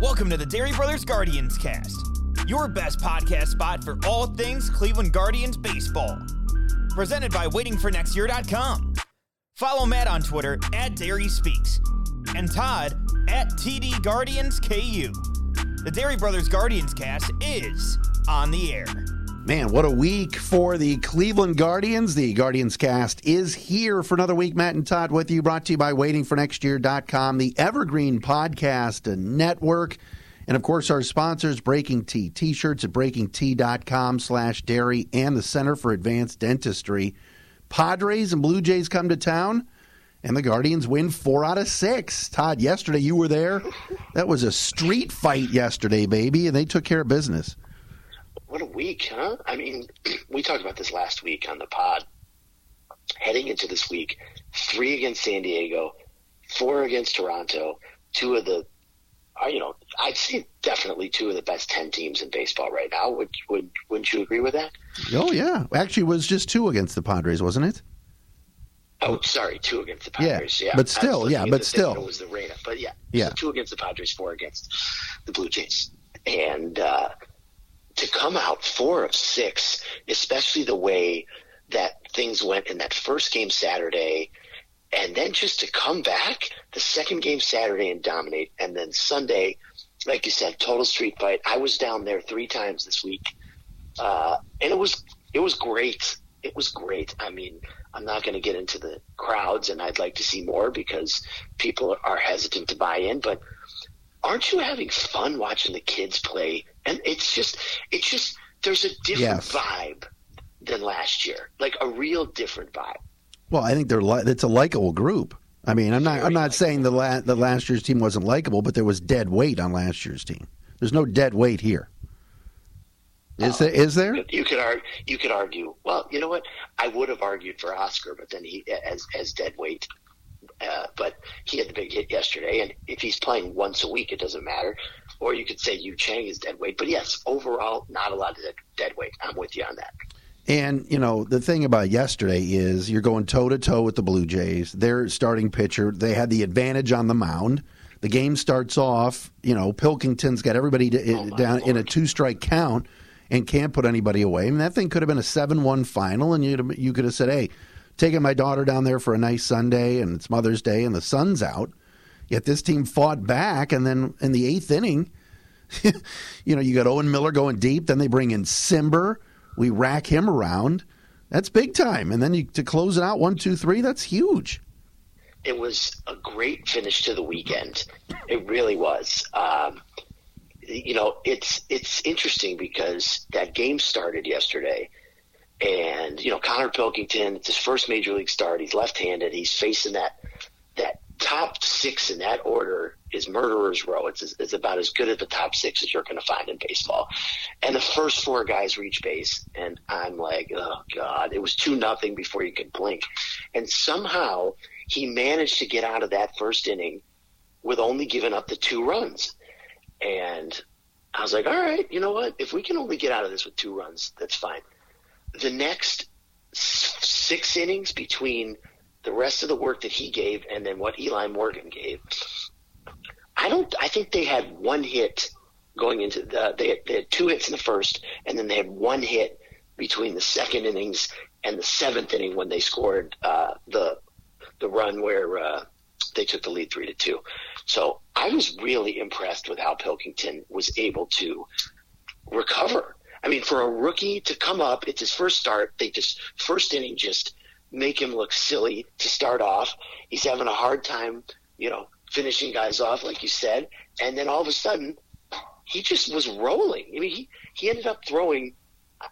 Welcome to the Dery Brothers Guardians cast, your best podcast spot for all things Cleveland Guardians baseball. Presented by waitingfornextyear.com. Follow Matt on Twitter at Dery Speaks and Todd at TD Guardians KU. The Dery Brothers Guardians cast is on the air. Man, what a week for the Cleveland Guardians. The Guardians cast is here for another week. Matt and Todd with you, brought to you by waitingfornextyear.com, the Evergreen Podcast Network. And of course, our sponsors, Breaking Tea, t-shirts at breakingt.com slash dery and the Center for Advanced Dentistry. Padres and Blue Jays come to town, and the Guardians win four out of six. Todd, yesterday you were there. That was a street fight yesterday, baby, and they took care of business what a week, huh? I mean, we talked about this last week on the pod. Heading into this week, three against San Diego, four against Toronto, two of the, you know, I'd say definitely two of the best ten teams in baseball right now. Would would wouldn't you agree with that? Oh yeah, actually, it was just two against the Padres, wasn't it? Oh, sorry, two against the Padres. Yeah, yeah. but still, yeah, but still, it was the Reina. But yeah, yeah, so two against the Padres, four against the Blue Jays, and. uh to come out four of six, especially the way that things went in that first game Saturday, and then just to come back the second game Saturday and dominate, and then Sunday, like you said, total street fight. I was down there three times this week, uh, and it was it was great. It was great. I mean, I'm not going to get into the crowds, and I'd like to see more because people are hesitant to buy in, but aren't you having fun watching the kids play? And it's just, it's just, there's a different Yes. vibe than last year, like a real different vibe. Well, I think they're li- it's a likable group. I mean, I'm not I'm Very not saying the la- the last year's team wasn't likable, but there was dead weight on last year's team. There's no dead weight here. Is there? Is there? You could argue, you could argue. Well, you know what? I would have argued for Oscar, but then he as as dead weight. Uh, but he had the big hit yesterday, and if he's playing once a week, it doesn't matter. Or you could say Yu Chang is dead weight. But yes, overall, not a lot of dead, weight. I'm with you on that. And you know the thing about yesterday is you're going toe to toe with the Blue Jays. Their starting pitcher, they had the advantage on the mound. The game starts off, you know, Pilkington's got everybody to, Oh, down in a two strike count and can't put anybody away. I mean, that thing could have been a seven one final, and you you could have said, "Hey, taking my daughter down there for a nice Sunday, and it's Mother's Day, and the sun's out." Yet this team fought back, and then in the eighth inning, you know, you got Owen Miller going deep. Then they bring in Cimber. We rack him around. That's big time. And then you, to close it out, one, two, three. That's huge. it was a great finish to the weekend. It really was. Um, you know, it's it's interesting because that game started yesterday, and you know Connor Pilkington. It's his first major league start. He's left-handed. He's facing that that top six in that order is murderers row. It's it's about as good of a top six as you're going to find in baseball. And the first four guys reach base, and I'm like, oh god, it was two nothing before you could blink, and somehow he managed to get out of that first inning with only giving up the two runs. And I was like, all right, you know what? If we can only get out of this with two runs, that's fine. The next six innings between the rest of the work that he gave and then what Eli Morgan gave, I don't. I think they had one hit going into the. They had, they had two hits in the first, and then they had one hit between the second innings and the seventh inning when they scored uh, the the run where uh, they took the lead three to two. So I was really impressed with how Pilkington was able to recover. I mean, for a rookie to come up, it's his first start. They just first inning just make him look silly to start off. He's having a hard time, you know, finishing guys off, like you said, and then all of a sudden, he just was rolling. I mean, he he ended up throwing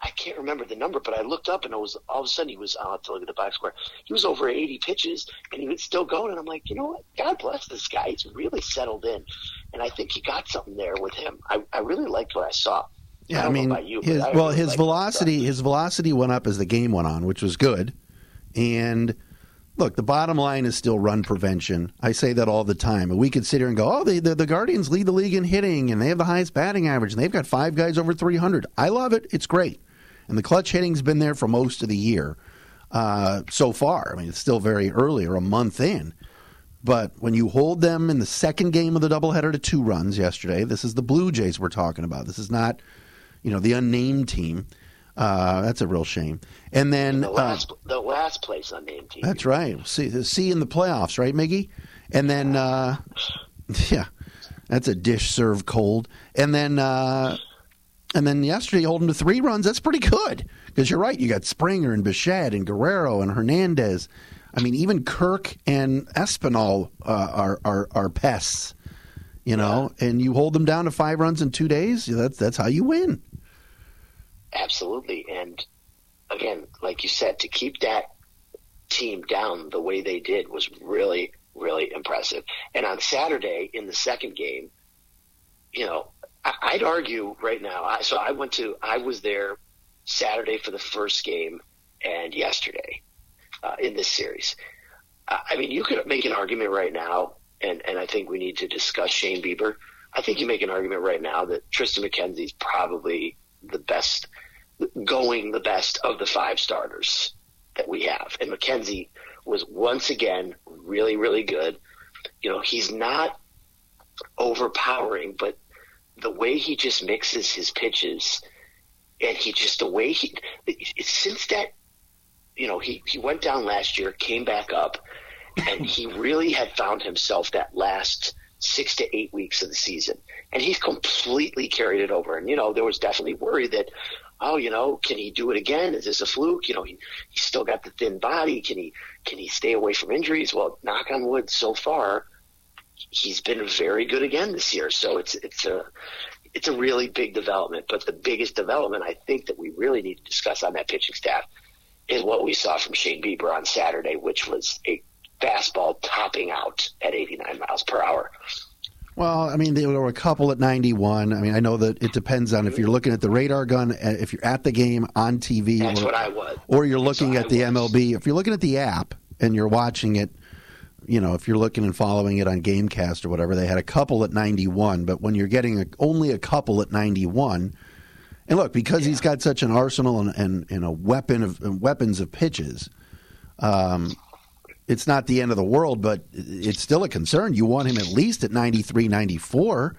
I can't remember the number, but I looked up and it was all of a sudden he was. I'll have to look at the box score. He was over 80 pitches and he was still going. And I'm like, you know what? God bless this guy. He's really settled in, and I think he got something there with him. I, I really liked what I saw. Yeah, I, don't know mean, about you, his I well, really his liked what I saw. velocity, his velocity went up as the game went on, which was good. And look, the bottom line is still run prevention. I say that all the time. We could sit here and go, "Oh, they, the the Guardians lead the league in hitting, and they have the highest batting average, and they've got five guys over 300." I love it. It's great, and the clutch hitting's been there for most of the year uh, so far. I mean, it's still very early, or a month in. But when you hold them in the second game of the doubleheader to two runs yesterday, this is the Blue Jays we're talking about. This is not, you know, the unnamed team. Uh, that's a real shame. And then the uh, last the last place unnamed team. that's right. See, see in the playoffs, right, Miggy? And then, uh, yeah, that's a dish served cold. And then, uh, and then yesterday, holding hold to three runs. That's pretty good because you're right. You got Springer and Bichette and Guerrero and Hernandez. I mean, even Kirk and Espinal uh, are, are are pests. You know, and you hold them down to five runs in two days. That's that's how you win. Absolutely. And again, like you said, to keep that team down the way they did was really, really impressive. And on Saturday in the second game, you know, I'd argue right now. I, so I went to, I was there Saturday for the first game and yesterday uh, in this series. I mean, you could make an argument right now, and, and I think we need to discuss Shane Bieber. I think you make an argument right now that Triston McKenzie's probably the best, going the best of the five starters that we have. And McKenzie was once again really, really good. You know, he's not overpowering, but the way he just mixes his pitches and he just, the way he, since that, you know, he, he went down last year, came back up, and he really had found himself that last six to eight weeks of the season. And he's completely carried it over. And, you know, there was definitely worry that, oh, you know, can he do it again? Is this a fluke? You know, he, he's still got the thin body. Can he, can he stay away from injuries? Well, knock on wood, so far, he's been very good again this year. So it's, it's a, it's a really big development. But the biggest development I think that we really need to discuss on that pitching staff is what we saw from Shane Bieber on Saturday, which was a fastball topping out at 89 miles per hour. Well, I mean, there were a couple at 91. I mean, I know that it depends on if you're looking at the radar gun, uh, if you're at the game on TV, That's or, what I was. or you're looking at the was. MLB. If you're looking at the app and you're watching it, you know, if you're looking and following it on GameCast or whatever, they had a couple at 91. But when you're getting a, only a couple at 91, and look, because he's got such an arsenal and, and, and a weapon of and weapons of pitches, um, it's not the end of the world, but it's still a concern. You want him at least at 93, 94,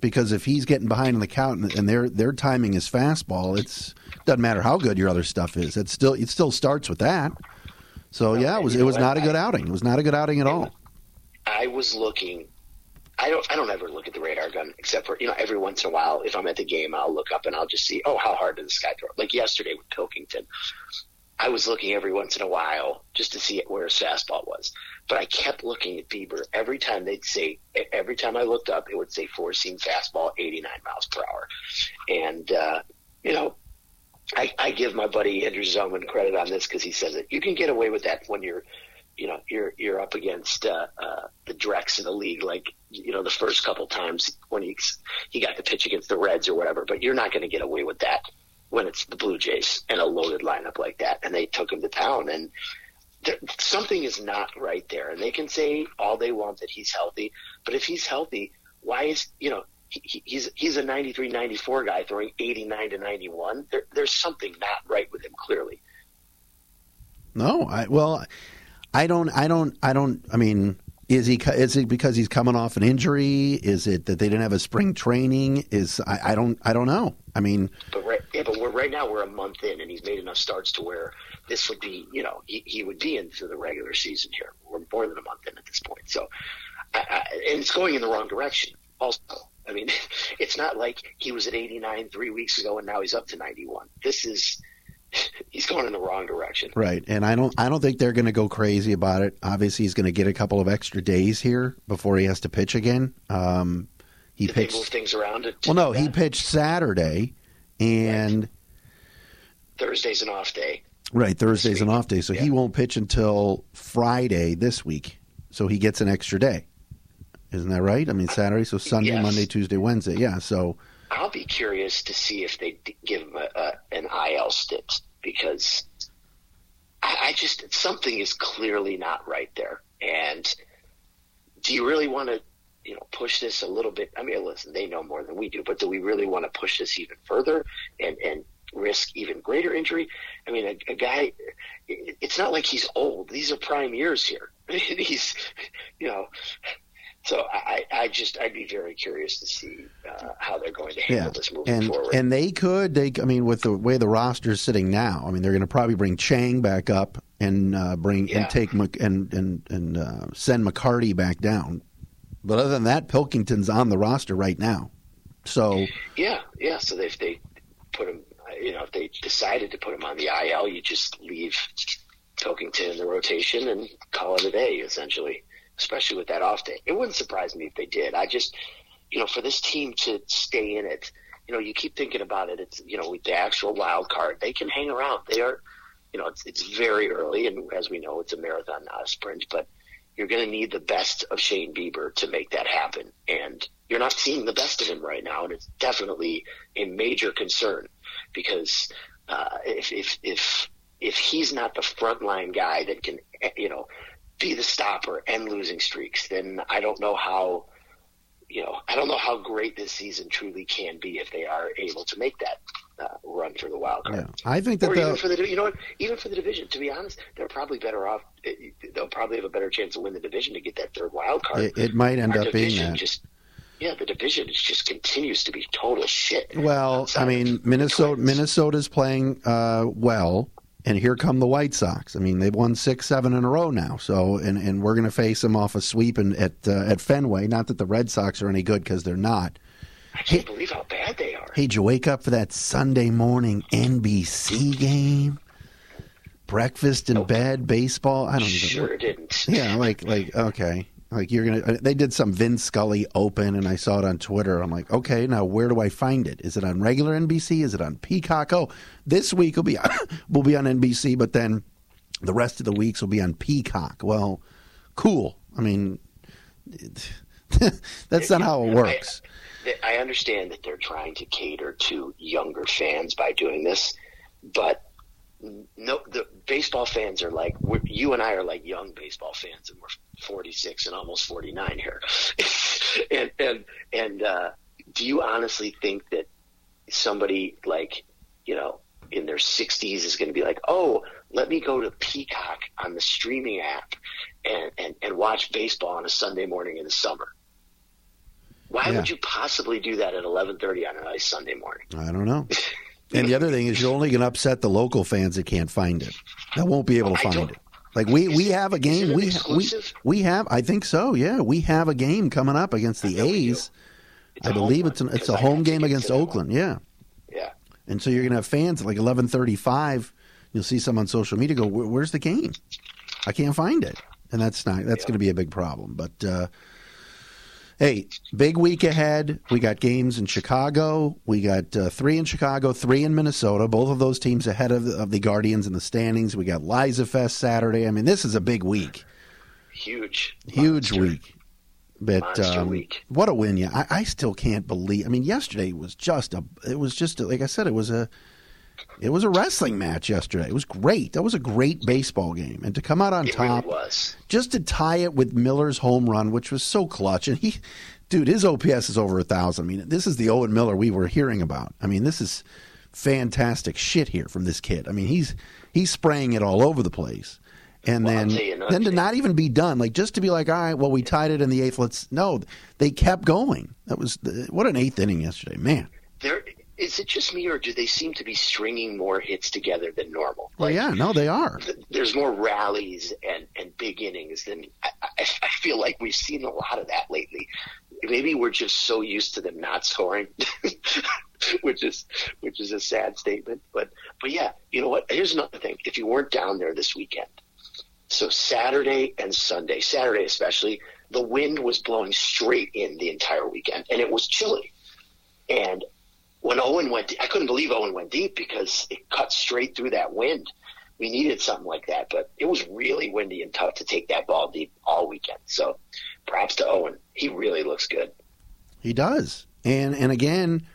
because if he's getting behind in the count and, their they're they're timing his fastball, it's doesn't matter how good your other stuff is. It still it still starts with that. So yeah, it was it was not a good outing. It was not a good outing at all. I was looking. I don't. I don't ever look at the radar gun except for you know every once in a while. If I'm at the game, I'll look up and I'll just see. Oh, how hard did this guy throw? Like yesterday with Pilkington, I was looking every once in a while just to see where his fastball was. But I kept looking at Bieber every time they'd say. Every time I looked up, it would say four seam fastball, 89 miles per hour, and uh, you know. I, I give my buddy Andrew Zellman credit on this because he says it. You can get away with that when you're you know you're you're up against uh, uh, the Drex in the league, like you know the first couple times when he he got the pitch against the Reds or whatever. But you're not going to get away with that when it's the Blue Jays and a loaded lineup like that. And they took him to town, and there, something is not right there. And they can say all they want that he's healthy, but if he's healthy, why is you know he, he's he's a 93, 94 guy throwing 89 to 91. There, there's something not right with him clearly. No, I well, I don't, I don't, I don't. I mean, is he? Is it because he's coming off an injury? Is it that they didn't have a spring training? Is I, I don't, I don't know. I mean, But right, yeah, but we're right now we're a month in, and he's made enough starts to where this would be, you know, he, he would be into the regular season here. We're more than a month in at this point, so I, I, and it's going in the wrong direction. Also, I mean, it's not like he was at 89 three weeks ago and now he's up to 91. This is he's going in the wrong direction. Right, and I don't I don't think they're going to go crazy about it. Obviously, he's going to get a couple of extra days here before he has to pitch again. Um, he Did pitched. things around? Well, no, he pitched Saturday, and Thursday's an off day. Right, Thursday's an off day, so yeah. he won't pitch until Friday this week. So he gets an extra day. Isn't that right? I mean, Saturday, so Sunday, yes. Monday, Tuesday, Wednesday. Yeah, so. I'll be curious to see if they give him a, a, an IL stint because I, I just something is clearly not right there. And do you really want to, you know, push this a little bit? I mean, listen, they know more than we do, but do we really want to push this even further and and risk even greater injury? I mean, a, a guy, it's not like he's old. These are prime years here. he's, you know, so I, I just I'd be very curious to see uh, how they're going to handle yeah. this moving and, forward. And they could, they I mean, with the way the roster is sitting now, I mean, they're going to probably bring Chang back up and uh, bring yeah. and take and and and uh, send McCarty back down. But other than that, Pilkington's on the roster right now. So yeah, yeah. So if they put him, you know, if they decided to put him on the IL, you just leave Pilkington in the rotation and call it a day, essentially especially with that off day. It wouldn't surprise me if they did. I just, you know, for this team to stay in it, you know, you keep thinking about it. It's, you know, with the actual wild card, they can hang around. They are, you know, it's, it's very early. And as we know, it's a marathon, not a sprint, but you're going to need the best of Shane Bieber to make that happen. And you're not seeing the best of him right now. And it's definitely a major concern because, uh, if, if, if, if he's not the frontline guy that can, you know, be the stopper and losing streaks, then I don't know how you know I don't know how great this season truly can be if they are able to make that uh, run for the wild card. Yeah, I think that or even for the you know what, even for the division. To be honest, they're probably better off. They'll probably have a better chance to win the division to get that third wild card. It, it might end Our up being that. Just, yeah, the division just continues to be total shit. Well, I mean, Minnesota Minnesota's playing uh, well and here come the White Sox. I mean, they've won six, seven in a row now. So, and, and we're going to face them off a sweep in, at uh, at Fenway. Not that the Red Sox are any good because they're not. I can't hey, believe how bad they are. Hey, did you wake up for that Sunday morning NBC game? Breakfast in bed, baseball. I don't sure even. Sure didn't. Yeah, like like okay. Like you're gonna, uh, they did some Vin Scully Open, and I saw it on Twitter. I'm like, okay, now where do I find it? Is it on regular NBC? Is it on Peacock? Oh, this week will be will be on NBC, but then the rest of the weeks will be on Peacock. Well, cool. I mean, that's not how it works. I, I understand that they're trying to cater to younger fans by doing this, but no, the baseball fans are like you and I are like young baseball fans, and we're 46 and almost 49 here. and and and uh, do you honestly think that somebody like you know in their 60s is going to be like, oh, let me go to Peacock on the streaming app and and, and watch baseball on a Sunday morning in the summer? Why yeah. would you possibly do that at 11:30 on a nice Sunday morning? I don't know. And the other thing is, you're only going to upset the local fans that can't find it. That won't be able to find it. Like we we have a game. We we we have. I think so. Yeah, we have a game coming up against the A's. I believe it's an, it's a home game against Oakland. Yeah. Yeah. And so you're going to have fans at like 11:35. You'll see some on social media go, "Where's the game? I can't find it." And that's not that's going to be a big problem. But uh, Hey, big week ahead. We got games in Chicago. We got uh, three in Chicago, three in Minnesota. Both of those teams ahead of the, of the Guardians in the standings. We got Liza Fest Saturday. I mean, this is a big week. Huge, huge Monster. week. But um, week. what a win! Yeah, I, I still can't believe. I mean, yesterday was just a. It was just a, like I said. It was a it was a wrestling match yesterday. It was great. That was a great baseball game, and to come out on it top, really just to tie it with Miller's home run, which was so clutch. And he, dude, his OPS is over a thousand. I mean, this is the Owen Miller we were hearing about. I mean, this is fantastic shit here from this kid. I mean, he's he's spraying it all over the place. And well, then, then to not even be done, like just to be like, all right, well, we tied it in the eighth. Let's no, they kept going. That was what an eighth inning yesterday, man. There, is it just me or do they seem to be stringing more hits together than normal? Like, well, yeah, no, they are. Th- there's more rallies and, and big innings than I, I, I feel like we've seen a lot of that lately. Maybe we're just so used to them not scoring, which is which is a sad statement. But but yeah, you know what? Here's another thing. If you weren't down there this weekend, so Saturday and Sunday, Saturday especially, the wind was blowing straight in the entire weekend, and it was chilly. And when Owen went, I couldn't believe Owen went deep because it cut straight through that wind. We needed something like that, but it was really windy and tough to take that ball deep all weekend. So, props to Owen. He really looks good. He does, and and again,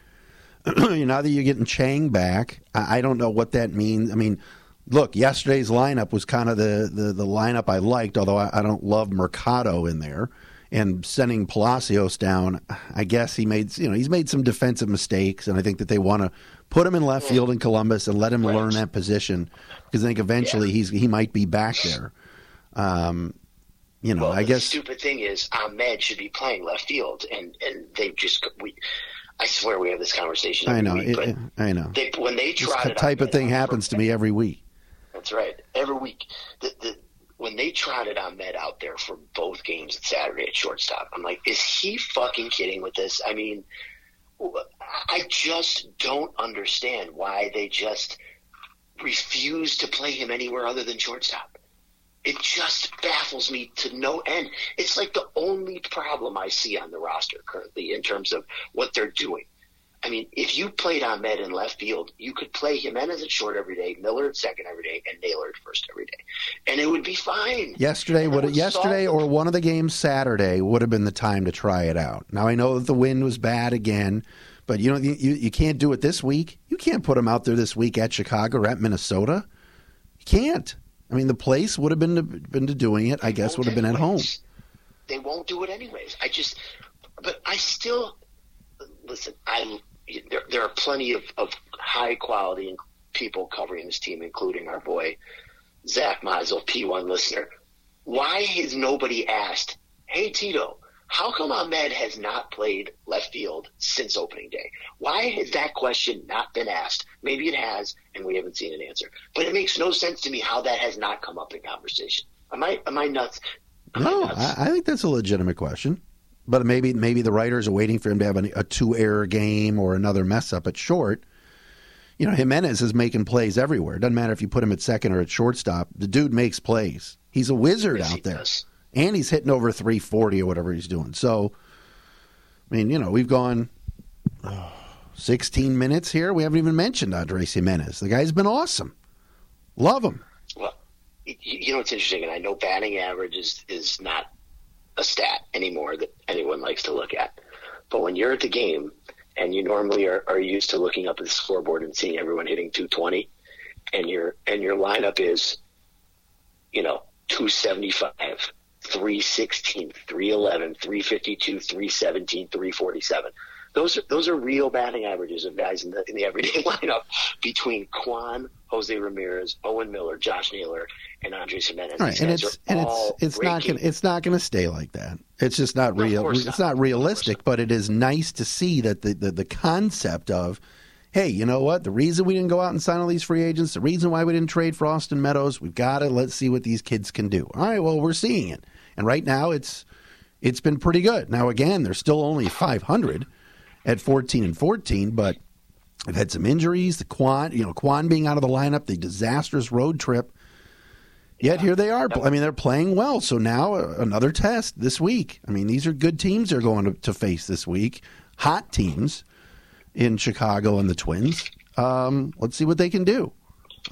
now that you're getting Chang back, I, I don't know what that means. I mean, look, yesterday's lineup was kind of the, the, the lineup I liked, although I, I, don't love Mercado in there. And sending Palacios down, I guess he made you know he's made some defensive mistakes, and I think that they want to put him in left field in Columbus and let him right. learn that position because I think eventually yeah. he's he might be back there. Um, you know, well, I guess the stupid thing is Ahmed should be playing left field, and and they just we. I swear we have this conversation. I know. Week, it, I know. They, when they try this type of thing happens to me every week. That's right. Every week, the, the, when they trotted Ahmed out there for both games at Saturday at shortstop, I'm like, is he fucking kidding with this? I mean, I just don't understand why they just refuse to play him anywhere other than shortstop. It just baffles me to no end. It's like the only problem I see on the roster currently in terms of what they're doing. I mean, if you played Ahmed in left field, you could play Gimenez at short every day, Miller at second every day, and Naylor at first every day, and it would be fine. Yesterday would, yesterday or one of the games Saturday would have been the time to try it out. Now I know that the wind was bad again, but you know you, you can't do it this week. You can't put him out there this week at Chicago or at Minnesota. You can't. I mean, the place would have been to, been to doing it. I guess would have been at home. They won't do it anyways. I just, but I still listen. I there, there are plenty of, of high quality people covering this team, including our boy Zack Meisel, P1 listener. Why has nobody asked, hey, Tito, how come Ahmed has not played left field since opening day? Why has that question not been asked? Maybe it has, and we haven't seen an answer. But it makes no sense to me how that has not come up in conversation. Am I am I nuts? Am no, I, nuts? I, I think that's a legitimate question. But maybe maybe the writers are waiting for him to have a, a two error game or another mess up at short. You know, Gimenez is making plays everywhere. It doesn't matter if you put him at second or at shortstop. The dude makes plays. He's a wizard yes, out there. Does. And he's hitting over 340 or whatever he's doing. So, I mean, you know, we've gone oh, 16 minutes here. We haven't even mentioned Andres Gimenez. The guy's been awesome. Love him. Well, you know, it's interesting, and I know batting average is, is not a stat anymore that anyone likes to look at. But when you're at the game and you normally are, are used to looking up at the scoreboard and seeing everyone hitting 220 and your and your lineup is you know 275 316 311 352 317 347 those are those are real batting averages of guys in the in the everyday lineup between Kwan, Jose Ramirez, Owen Miller, Josh Naylor, and Andre Gimenez. Right, and it's and it's it's not gonna, it's not going to stay like that. It's just not real. No, it's not realistic, but it is nice to see that the, the the concept of hey, you know what? The reason we didn't go out and sign all these free agents, the reason why we didn't trade for Austin Meadows, we've got to let's see what these kids can do. All right, well, we're seeing it, and right now it's it's been pretty good. Now again, they're still only 500 at 14 and 14, but I've had some injuries. The Kwan, you know, Kwan being out of the lineup, the disastrous road trip. Yet here they are. I mean, they're playing well. So now uh, another test this week. I mean, these are good teams they're going to, to face this week. Hot teams in Chicago and the Twins. Um, let's see what they can do.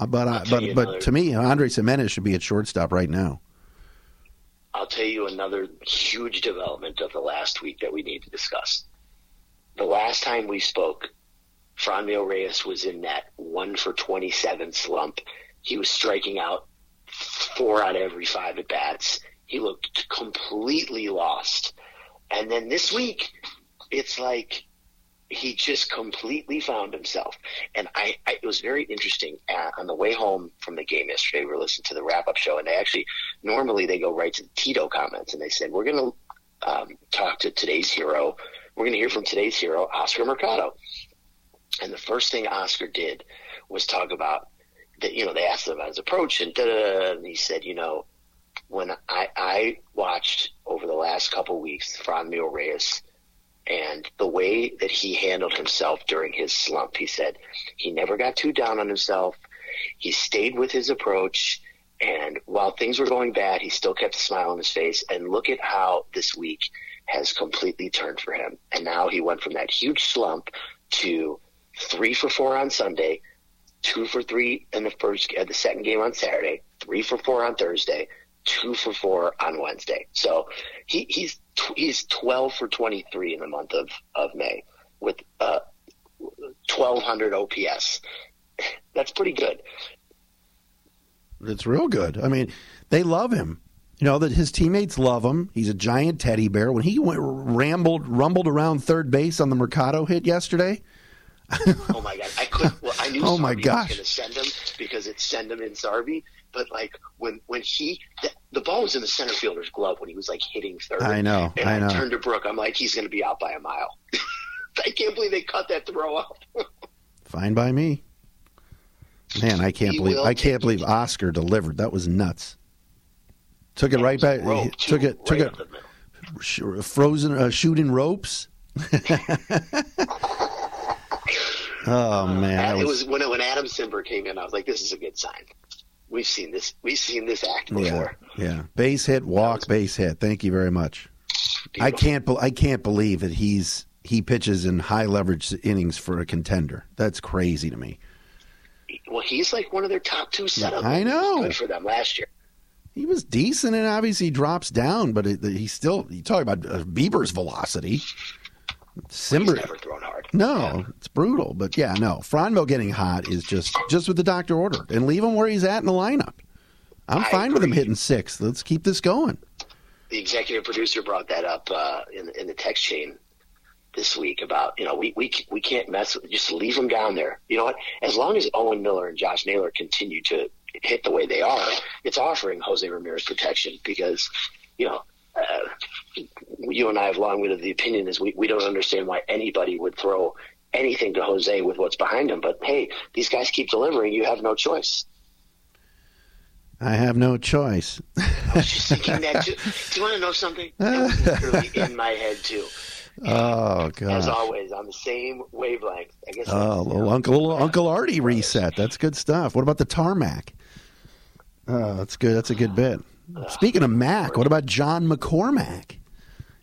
Uh, but uh, but but to me, Andre Gimenez should be at shortstop right now. I'll tell you another huge development of the last week that we need to discuss. The last time we spoke, Franmil Reyes was in that one for 27 slump. He was striking out four out of every five at bats. He looked completely lost. And then this week, it's like he just completely found himself. And I, I it was very interesting. Uh, on the way home from the game yesterday, we were listening to the wrap up show, and they actually normally they go right to the Tito comments, and they said we're going to um, talk to today's hero. We're going to hear from today's hero, Oscar Mercado. And the first thing Oscar did was talk about that. You know, they asked him about his approach, and, and he said, you know, when I, I watched over the last couple weeks Franmil Reyes and the way that he handled himself during his slump, he said he never got too down on himself. He stayed with his approach. And while things were going bad, he still kept a smile on his face. And look at how this week has completely turned for him. And now he went from that huge slump to three for four on Sunday, two for three in the first, uh, the second game on Saturday, three for four on Thursday, two for four on Wednesday. So he, he's he's twelve for twenty three in the month of of May with uh, twelve hundred OPS. That's pretty good. It's real good. I mean, they love him. You know that his teammates love him. He's a giant teddy bear. When he went rambled, rumbled around third base on the Mercado hit yesterday. oh my god! I could. Well, I knew. oh my Sarby gosh! Was going to send him because it's send him in Sarby. But like when when he the, the, ball was in the center fielder's glove when he was like hitting third. I know. And I know. turned to Brooke. I'm like, he's going to be out by a mile. I can't believe they cut that throw up. Fine by me. Man, I can't He believe I can't believe Oscar delivered. That was nuts. Took it right back. Took it. Took right it. up the middle. sh- Frozen uh, shooting ropes. oh man, that And it was, was when when Adam Cimber came in. I was like, this is a good sign. We've seen this. We've seen this act before. yeah. Base hit, walk, base hit. Thank you very much. I can't. Be- I can't believe that he's he pitches in high leverage innings for a contender. That's crazy to me. Well, he's like one of their top two setup. I know. Good for them last year. He was decent, and obviously drops down, but it, he still. You talk about uh, Bieber's velocity. Cimber, never thrown hard. no, it's brutal. But yeah, no. Franmil getting hot is just just what the doctor ordered, and leave him where he's at in the lineup. I'm I fine with him hitting six. Let's keep this going. the executive producer brought that up uh, in in the text chain this week about you know we we we can't mess with just leave them down there. You know what? As long as Owen Miller and Josh Naylor continue to hit the way they are, it's offering Jose Ramirez protection because you know. Uh, you and I have long been of the opinion is we, we don't understand why anybody would throw anything to Jose with what's behind him. But hey, these guys keep delivering. You have no choice. I have no choice. I was just thinking that too. Do you want to know something? That was in my head too. Oh God! As always, on the same wavelength. I guess. Oh, little Uncle little Uncle Artie reset. That's good stuff. What about the tarmac? Oh, that's good. That's a good bit. Speaking of Mac, what about John McCormack?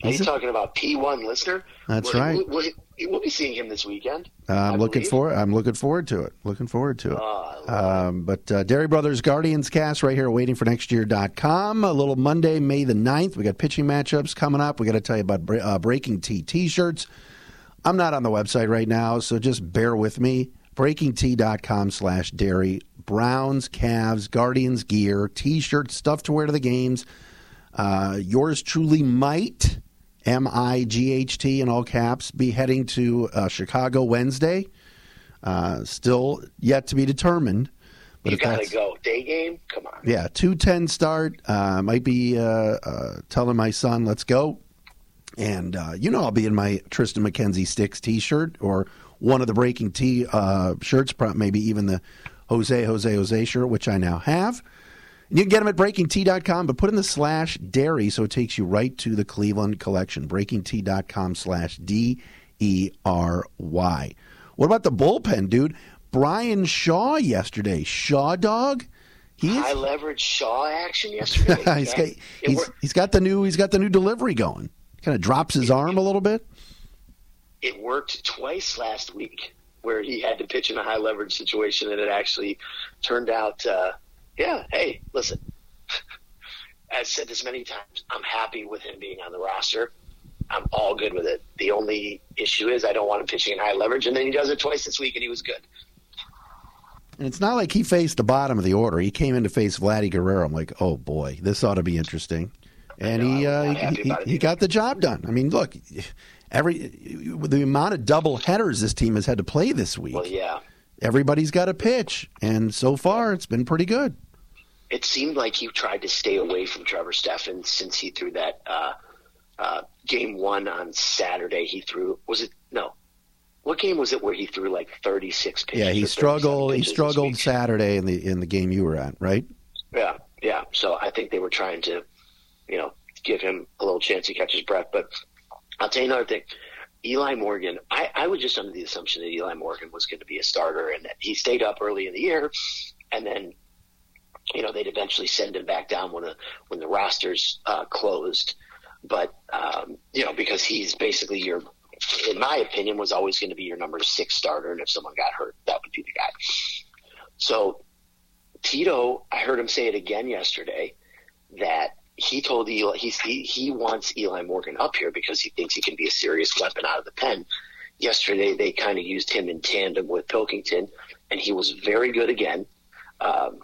Are you He's talking about P1 listener? That's right. We'll, be seeing him this weekend. Uh, I'm looking for. I'm looking forward to it. Looking forward to it. Love Um, but uh, Dery Brothers Guardians cast right here at waitingfornextyear.com. A little Monday, May the 9th. We got pitching matchups coming up. We got to tell you about uh, Breaking T t-shirts. I'm not on the website right now, so just bear with me. BreakingT.com slash dery. Browns, Cavs, Guardians gear, t-shirts, stuff to wear to the games. Uh, yours truly might, M I G H T in all caps, be heading to uh, Chicago Wednesday. Uh, still yet to be determined. But You if got to go. Day game? Come on. Yeah, two ten start. Uh, might be uh, uh, telling my son, "Let's go," and uh, you know I'll be in my Triston McKenzie Sticks T-shirt or one of the Breaking T uh, shirts, maybe even the Jose Jose Jose shirt, which I now have. You can get them at breakingt.com, but put in the slash dery so it takes you right to the Cleveland collection. Breakingt.com slash D E R Y. What about the bullpen, dude? Brian Shaw yesterday. Shaw dog? He is, High leverage Shaw action yesterday. he's, got, he's, he's got the new he's got the new delivery going. Kind of drops his arm a little bit. It worked twice last week where he had to pitch in a high leverage situation and it actually turned out uh, yeah hey listen i've said this many times i'm happy with him being on the roster i'm all good with it the only issue is i don't want him pitching in high leverage and then he does it twice this week and he was good And it's not like he faced the bottom of the order. He came in to face Vladdy Guerrero. I'm like, oh boy, this ought to be interesting. And he uh, he, he got the job done. I mean, look, every the amount of double headers this team has had to play this week. well yeah Everybody's got a pitch, and so far it's been pretty good. it seemed like he tried to stay away from Trevor Stephan since he threw that uh, uh, game one on Saturday. He threw was it no? What game was it where he threw like thirty six pitches? Yeah, he struggled. He struggled? Saturday in the in the game you were at, right? Yeah, yeah. So I think they were trying to, you know, give him a little chance to catch his breath. But I'll tell you another thing. Eli Morgan, I, I was just under the assumption that Eli Morgan was going to be a starter and that he stayed up early in the year and then, you know, they'd eventually send him back down when the, when the rosters uh, closed. But, um, you know, because he's basically your in my opinion, was always going to be your number six starter. And if someone got hurt, that would be the guy. So Tito, I heard him say it again yesterday that he told Eli he, he wants Eli Morgan up here because he thinks he can be a serious weapon out of the pen. Yesterday they kind of used him in tandem with Pilkington, and he was very good again. Um,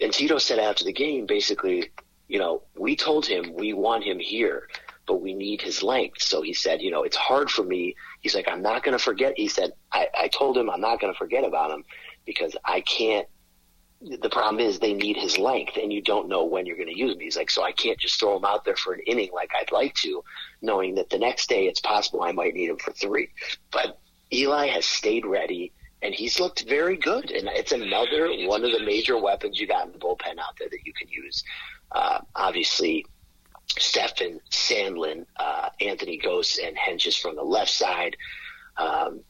and Tito said after the game, basically, you know, we told him we want him here, but we need his length. So he said, you know, it's hard for me. He's like, I'm not going to forget. He said, I, I told him I'm not going to forget about him because I can't the problem is they need his length and you don't know when you're going to use him. He's like, so I can't just throw him out there for an inning like I'd like to, knowing that the next day it's possible I might need him for three. But Eli has stayed ready and he's looked very good. And it's another one of the major weapons you got in the bullpen out there that you can use. Uh, obviously, Stephan, Sandlin, uh, Anthony Gose, and Hentges from the left side. Um,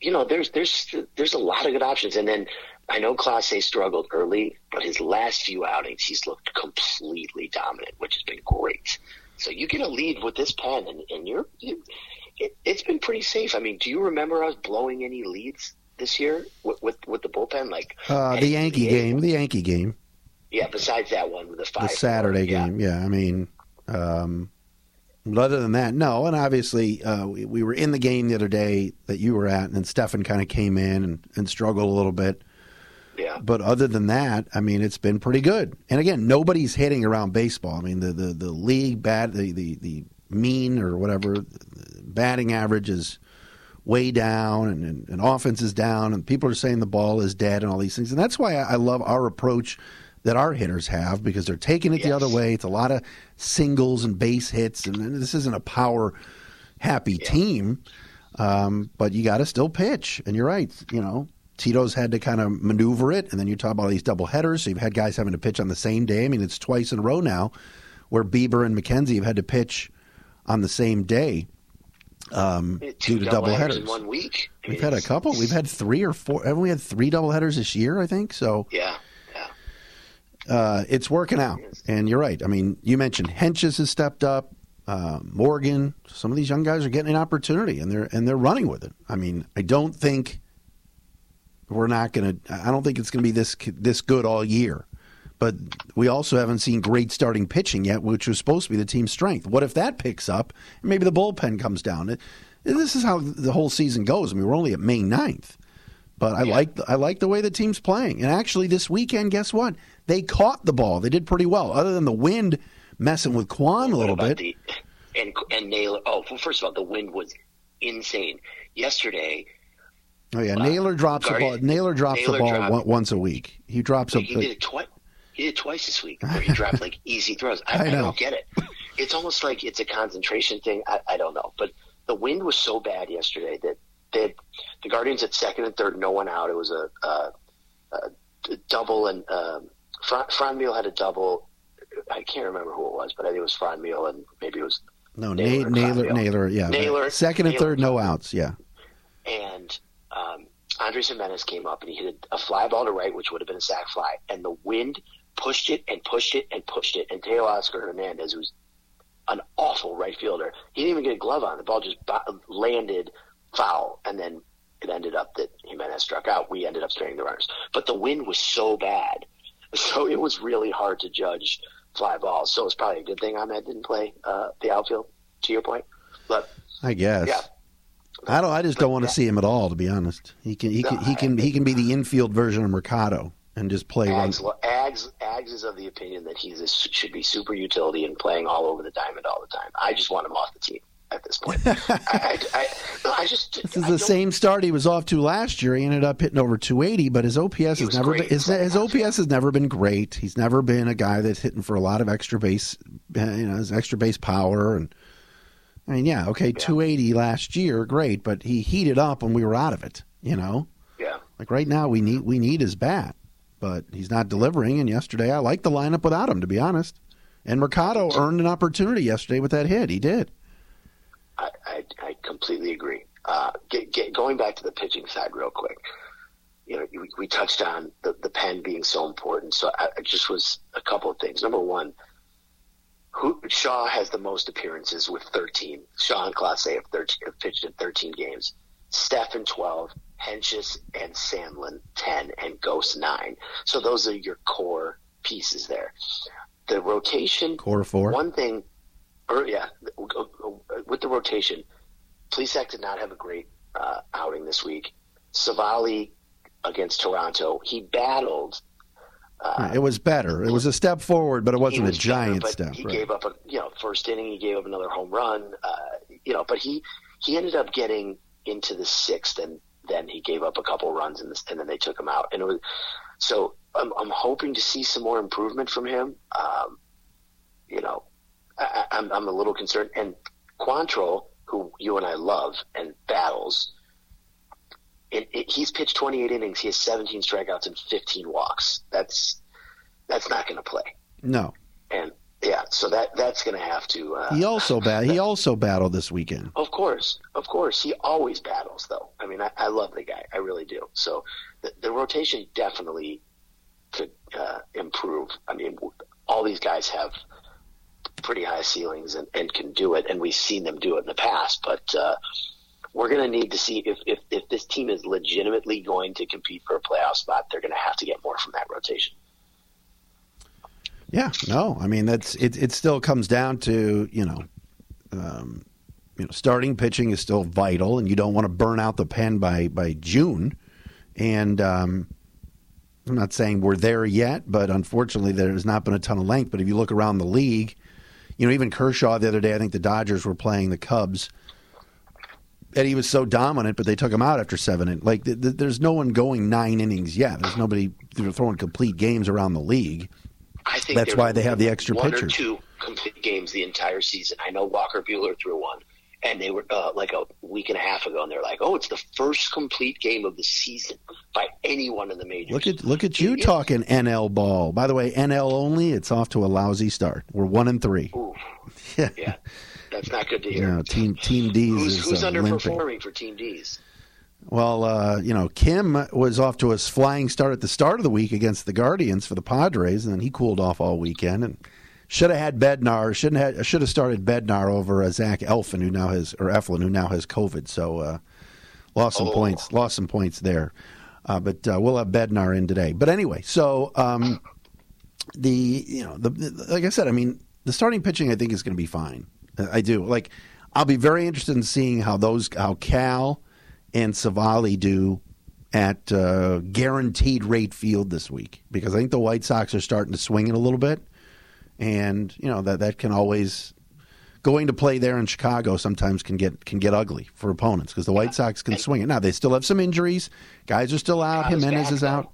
you know, there's there's there's a lot of good options, and then I know Clase struggled early, but his last few outings, he's looked completely dominant, which has been great. So you get a lead with this pen, and, and you're you, it, has been pretty safe. I mean, do you remember us blowing any leads this year with with, with the bullpen? Like uh, the Yankee game, the Yankee game. Yeah, besides that one with the five, the Saturday game. Yeah, I mean, um, other than that, no. And obviously, uh, we, we, were in the game the other day that you were at, and then Stephan kind of came in and, and struggled a little bit. Yeah. But other than that, I mean, it's been pretty good. And again, nobody's hitting around baseball. I mean, the the, the league bat the, the the mean or whatever batting average is way down, and, and, and offense is down, and people are saying the ball is dead, and all these things. And that's why I, I love our approach that our hitters have because they're taking it yes. the other way. It's a lot of singles and base hits, and this isn't a power happy yeah. team. Um, but you got to still pitch, and you're right. You know, Tito's had to kind of maneuver it, and then you talk about these double headers. So you've had guys having to pitch on the same day. I mean, it's twice in a row now where Bieber and McKenzie have had to pitch on the same day um, due to double headers. In one week. We've had a couple. We've had three or four. Haven't we had three double headers this year? I think so. Yeah. yeah. Uh, it's working out, and you're right. I mean, you mentioned Hentges has stepped up. Uh, Morgan, some of these young guys are getting an opportunity, and they're and they're running with it. I mean, I don't think we're not going to. I don't think it's going to be this this good all year. But we also haven't seen great starting pitching yet, which was supposed to be the team's strength. What if that picks up? Maybe the bullpen comes down. It, this is how the whole season goes. I mean, we're only at May 9th. But I yeah. like I like the way the team's playing. And actually, this weekend, guess what? They caught the ball. They did pretty well, other than the wind messing with Kwan a little bit. The, and and Naylor. Oh, well, first of all, the wind was insane yesterday. Oh yeah, uh, Naylor drops the ball. Naylor drops Naylor the ball dropped, once a week. He drops a. He did it twice. He did it twice this week, where he dropped like easy throws. I, I, I, don't get it. It's almost like it's a concentration thing. I, I don't know, but the wind was so bad yesterday that they the Guardians at second and third, no one out. It was a, a, a double, and um, Franmil had a double. I can't remember who it was, but I think it was Franmil, and maybe it was no Naylor, Naylor, Naylor, yeah, Naylor, second and Naylor, third, no outs, yeah, and um, Andres Gimenez came up and he hit a fly ball to right, which would have been a sac fly, and the wind pushed it and pushed it and pushed it. And Teoscar Hernandez, who's an awful right fielder, he didn't even get a glove on. The ball just landed foul, and then it ended up that Gimenez struck out. We ended up straining the runners, but the wind was so bad, so it was really hard to judge fly balls. So it's probably a good thing Ahmed didn't play uh, the outfield. To your point, but I guess yeah. I don't. I just don't want to see him at all. To be honest, he can. He can. he can. He can be the infield version of Mercado and just play. Ags, one. Ags, Ags is of the opinion that he should be super utility and playing all over the diamond all the time. I just want him off the team at this point. I, I, I, I, just this is the same start he was off to last year. He ended up hitting over 280, but his OPS has never been, his, his OPS has never been great. He's never been a guy that's hitting for a lot of extra base, you know, his extra base power and I mean, yeah, okay, yeah. 280 last year, great, but he heated up when we were out of it, you know? Yeah. Like right now we need we need his bat, but he's not delivering and yesterday I liked the lineup without him to be honest. And Mercado earned an opportunity yesterday with that hit. He did. I, I, I completely agree. Uh, get, get, going back to the pitching side real quick. You know, we, we touched on the, the pen being so important. So I, it just was a couple of things. Number one, who Shaw has the most appearances with 13. Shaw and Clase have, 13, have pitched in 13 games. Stephan 12, Hentges and Sandlin 10, and Gose 9. So those are your core pieces there. The rotation, core four. One thing, or yeah, with the rotation, Plesac did not have a great uh, outing this week. Civale against Toronto, he battled. Uh, it was better. It was a step forward, but it wasn't was a giant better, step. He right. gave up a you know first inning. He gave up another home run. Uh, you know, but he he ended up getting into the sixth, and then he gave up a couple runs, and, and then they took him out. And it was so I'm, I'm hoping to see some more improvement from him. Um, you know, I, I'm I'm a little concerned. And Quantrill, who you and I love and battles it, it, he's pitched 28 innings. He has 17 strikeouts and 15 walks. That's that's not going to play. No. And yeah, so that that's going to have to. Uh, he also bat. He also battled this weekend. Of course, of course, he always battles. Though I mean, I, I love the guy. I really do. So the, the rotation definitely could uh, improve. I mean, all these guys have pretty high ceilings and, and can do it, and we've seen them do it in the past. But uh, we're going to need to see if, if, if this team is legitimately going to compete for a playoff spot, they're going to have to get more from that rotation. Yeah, no, I mean that's it. It still comes down to you know, um, you know, starting pitching is still vital, and you don't want to burn out the pen by by June. And um, I'm not saying we're there yet, but unfortunately, there has not been a ton of length. But if you look around the league, you know, even Kershaw the other day, I think the Dodgers were playing the Cubs and he was so dominant, but they took him out after seven. And like, th- th- there's no one going nine innings yet. There's nobody throwing complete games around the league. I think that's why they have the extra one pitchers. or two complete games the entire season. I know Walker Buehler threw one, and they were uh, like a week and a half ago, and they're like, "Oh, it's the first complete game of the season by anyone in the majors." Look at look at you talking NL ball. By the way, NL only. It's off to a lousy start. We're one and three. Ooh. Yeah. yeah. That's not good to hear. No, team Team D's who's, is who's uh, underperforming limping. for Team D's? Well, uh, you know, Kim was off to a flying start at the start of the week against the Guardians for the Padres, and then he cooled off all weekend and should have had Bednar. Shouldn't have should have started Bednar over uh, Zach Elfin, who now has or Eflin, who now has COVID. So uh, lost some Oh. points. Lost some points there. Uh, but uh, we'll have Bednar in today. But anyway, so um, the you know the, the like I said, I mean the starting pitching I think is going to be fine. I do like. I'll be very interested in seeing how those how Cal and Civale do at uh, guaranteed rate field this week because I think the White Sox are starting to swing it a little bit, and you know that that can always going to play there in Chicago sometimes can get can get ugly for opponents because the White Sox can swing it. Now they still have some injuries. Guys are still out. Jimenez is out.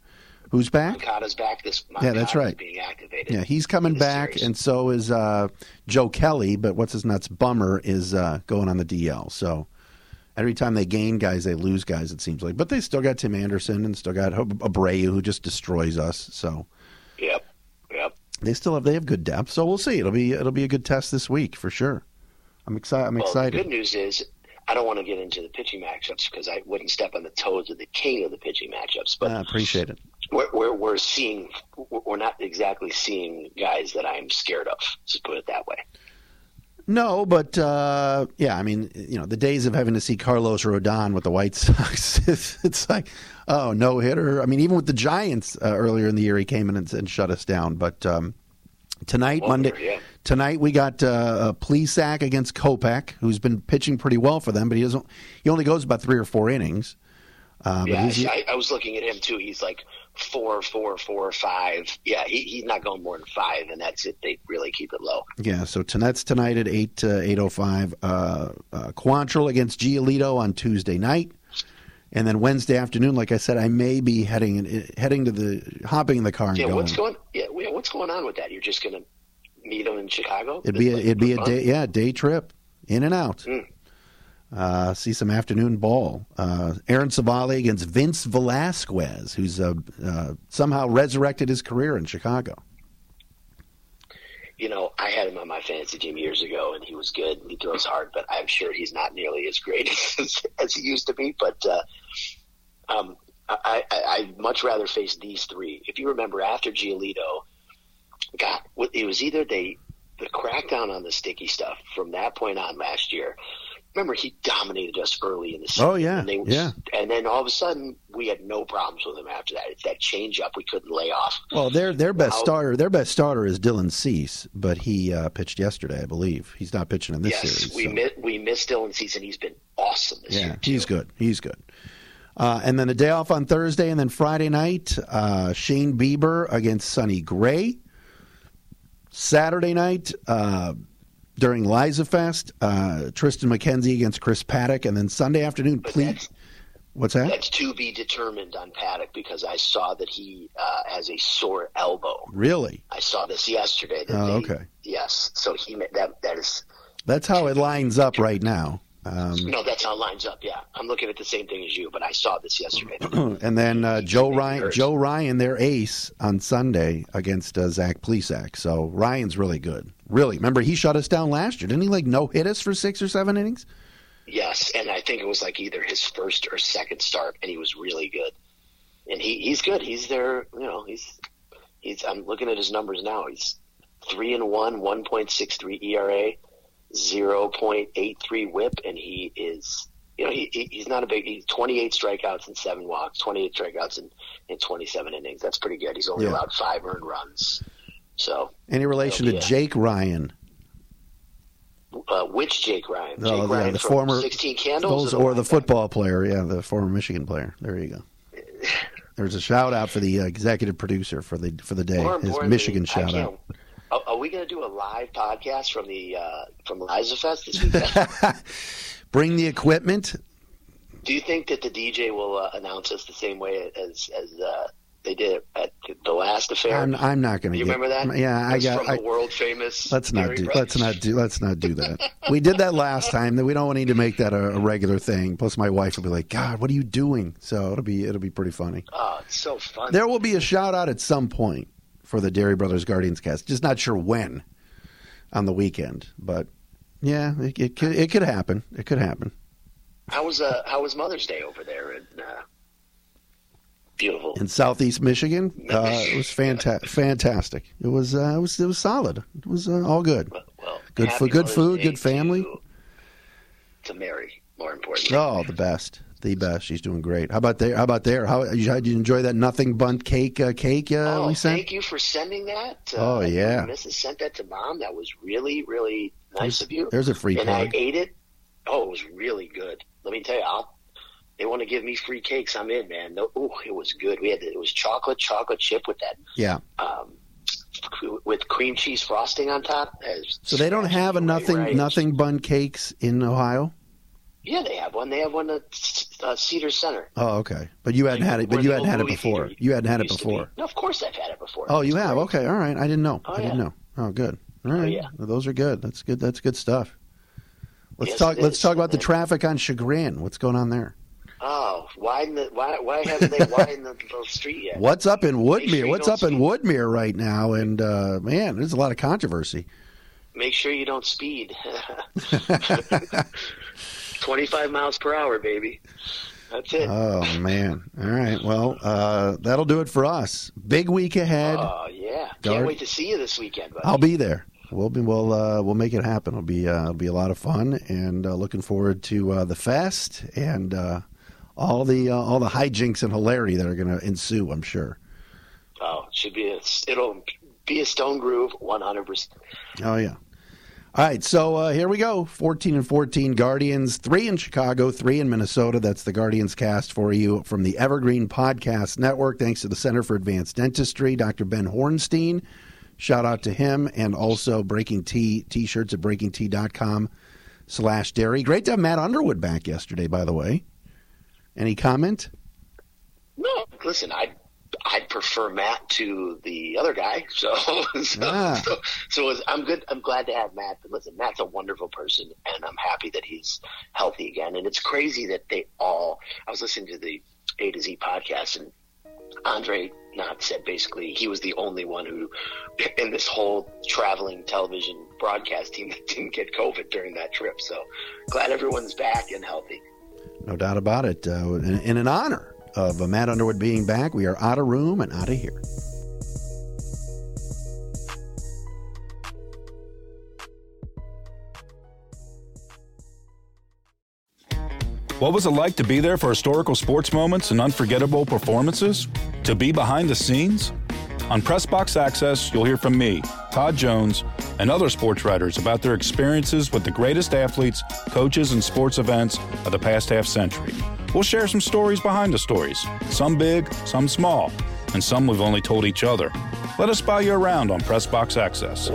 Who's back? Moncada's back. This Yeah, that's right. Being activated. Yeah, he's coming back, series. and so is uh, Joe Kelly. But what's his nuts? Bummer is uh, going on the DL. So every time they gain guys, they lose guys. It seems like, but they still got Tim Anderson and still got Abreu, who just destroys us. So Yep. Yep. they still have they have good depth. So we'll see. It'll be it'll be a good test this week for sure. I'm excited. I'm Well, the good news is I don't want to get into the pitching matchups because I wouldn't step on the toes of the king of the pitching matchups. But I appreciate it. We're, we're, we're seeing, we're not exactly seeing guys that I'm scared of. Just put it that way. No, but uh, yeah, I mean, you know, the days of having to see Carlos Rodon with the White Sox, it's, it's like, oh, no hitter. I mean, even with the Giants uh, earlier in the year, he came in and, and shut us down. But um, tonight, Wonder, Monday, yeah. tonight we got uh, a Plesac against Kopech, who's been pitching pretty well for them, but he doesn't. He only goes about three or four innings. Uh, but Yeah, I, I was looking at him too. He's like four, four, four, five. Yeah, he, he's not going more than five, and that's it. They really keep it low. Yeah, so tonight's tonight at eight uh, eight oh five. Uh, uh, Quantrill against Giolito on Tuesday night, and then Wednesday afternoon. Like I said, I may be heading heading to the hopping in the car and Yeah, going. what's going? Yeah, yeah, what's going on with that? You're just going to meet him in Chicago? It'd be a, it'd be a day yeah day trip in and out. Mm. Uh, see some afternoon ball. Uh, Aaron Civale against Vince Velasquez, who's uh, uh, somehow resurrected his career in Chicago. you know, I had him on my fantasy team years ago, and he was good. He throws hard, but I'm sure he's not nearly as great as, as he used to be. But uh, um, I, I, I'd much rather face these three. If you remember, after Giolito got, it was either they the crackdown on the sticky stuff from that point on last year. Remember, he dominated us early in the season. Oh, yeah, and they, yeah. And then all of a sudden, we had no problems with him after that. It's that change up we couldn't lay off. Well, their their best starter their best starter is Dylan Cease, but he uh, pitched yesterday, I believe. He's not pitching in this yes, series. we so- mi- we missed Dylan season. He's been awesome this Yeah, year. he's good. He's good. Uh, and then a day off on Thursday, and then Friday night, uh, Shane Bieber against Sonny Gray. Saturday night, uh, during Liza Fest, uh, Triston McKenzie against Chris Paddack, and then Sunday afternoon, But please. What's that? That's to be determined on Paddack because I saw that he uh, has a sore elbow. Really? I saw this yesterday. That Oh, they- okay. Yes, so he that that is That's how it lines up right now. Um, no, that's how it lines up. Yeah, I'm looking at the same thing as you, but I saw this yesterday. and then uh, Joe Ryan. Joe Ryan, their ace on Sunday against uh, Zach Plesac. So Ryan's really good. Really, remember he shut us down last year, didn't he? Like no hit us for six or seven innings. yes, and I think it was like either his first or second start, and he was really good. And he he's good. He's there. You know, he's he's. I'm looking at his numbers now. He's three and one, one point six three ERA, zero point eight three WHIP, and he is. You know, he, he he's not a big. He's 28 strikeouts and seven walks, 28 strikeouts in, in 27 innings. That's pretty good. He's only Yeah. allowed five earned runs. So, Any relation to Yeah. Jake Ryan? uh, which Jake Ryan? Oh, Jake yeah, Ryan the former 16 Candles, Those or the football player, yeah, the former Michigan player. There you go. There's a shout out for the uh, executive producer for the for the day. His Michigan shout out. Are, are we going to do a live podcast from the uh, from Liza Fest this weekend? Bring the equipment. do you think that the DJ will uh, announce us the same way as as uh, they did at the last affair? I'm, I'm not going to. you remember that? Yeah, I got. from I, the world famous. let's not do. Let's not do. Let's not do that. we did that last time. That we don't need to make that a, a regular thing. Plus, my wife will be like, "God, what are you doing?" So it'll be it'll be pretty funny. Oh, it's so fun. There will be a shout out at some point for the Dery Brothers Guardians cast. Just not sure when on the weekend, but yeah, it, it could it could happen. It could happen. How was uh, how was Mother's Day over there? In, uh, beautiful. in Southeast Michigan. Uh, it was fanta- fantastic. It was uh, it was it was solid. It was uh, all good. well, Good happy food- good Mother's food, Day good family. To, to Mary, more importantly. Oh, the best, the best. She's doing great. How about there? How about there? How did you enjoy that Nothing Bundt cake uh, cake uh, oh, we sent? thank you for sending that. Oh, Uh, yeah. Mrs. sent that to mom. That was really, really nice of you. There's a free and plug. I ate it. Oh, it was really good. Let me tell you, I'll, they want to give me free cakes. I'm in, man. No, ooh, it was good. We had the, it was chocolate chocolate chip with that Yeah. um, with cream cheese frosting on top. So they don't have a nothing right. Nothing Bundt cakes in Ohio. Yeah, they have one. They have one at uh, Cedar Center. Oh, okay. But you hadn't had it. But you hadn't had it before. theater You hadn't had it before. No, of course I've had it before. Oh, you have. Okay. All right. I didn't know. Oh, I didn't yeah. know. Oh, good. All right. yeah. Well, those are good. That's good. That's good stuff. Let's Yes, talk. Let's talk about the traffic on Chagrin. What's going on there? Oh, widen the why? Why haven't they widened the, the street yet? What's up in Woodmere? sure What's up in. Woodmere right now? And uh, man, there's a lot of controversy. Make sure you don't speed. Twenty-five miles per hour, baby. That's it. Oh man! All right. Well, uh, that'll do it for us. Big week ahead. Oh yeah, Guard- can't wait to see you this weekend. Buddy. I'll be there. We'll be. We'll. Uh, we'll make it happen. It'll be. Uh, it'll be a lot of fun, and uh, looking forward to uh, the fest and uh, all the uh, all the hijinks and hilarity that are going to ensue. I'm sure. Oh, it should be a, it'll be a Stone Groove, one hundred percent. Oh yeah. All right, so uh, here we go. 14 and 14 Guardians, 3 in Chicago, 3 in Minnesota. That's the Guardians cast for you from the Evergreen Podcast Network. Thanks to the Center for Advanced Dentistry, Dr. Ben Hornstein. Shout out to him and also Breaking T t-shirts at breakingt.com slash dery. Great to have Matt Underwood back yesterday, by the way. Any comment? No, listen, I I'd prefer Matt to the other guy. So so, Ah. so, so it's- I'm good. I'm glad to have Matt. But listen, Matt's a wonderful person, and I'm happy that he's healthy again. And it's crazy that they all. I was listening to the A to Z podcast, and Andre Knott said basically he was the only one who, in this whole traveling television broadcast team, that didn't get COVID during that trip. So glad everyone's back and healthy. No doubt about it. Uh, in, in an honor of uh, Matt Underwood being back. We are out of room and out of here. What was it like to be there for historical sports moments and unforgettable performances? To be behind the scenes? On Pressbox Access, you'll hear from me, Todd Jones, and other sports writers about their experiences with the greatest athletes, coaches, and sports events of the past half century. We'll share some stories behind the stories, some big, some small, and some we've only told each other. Let us buy you around on Pressbox Access.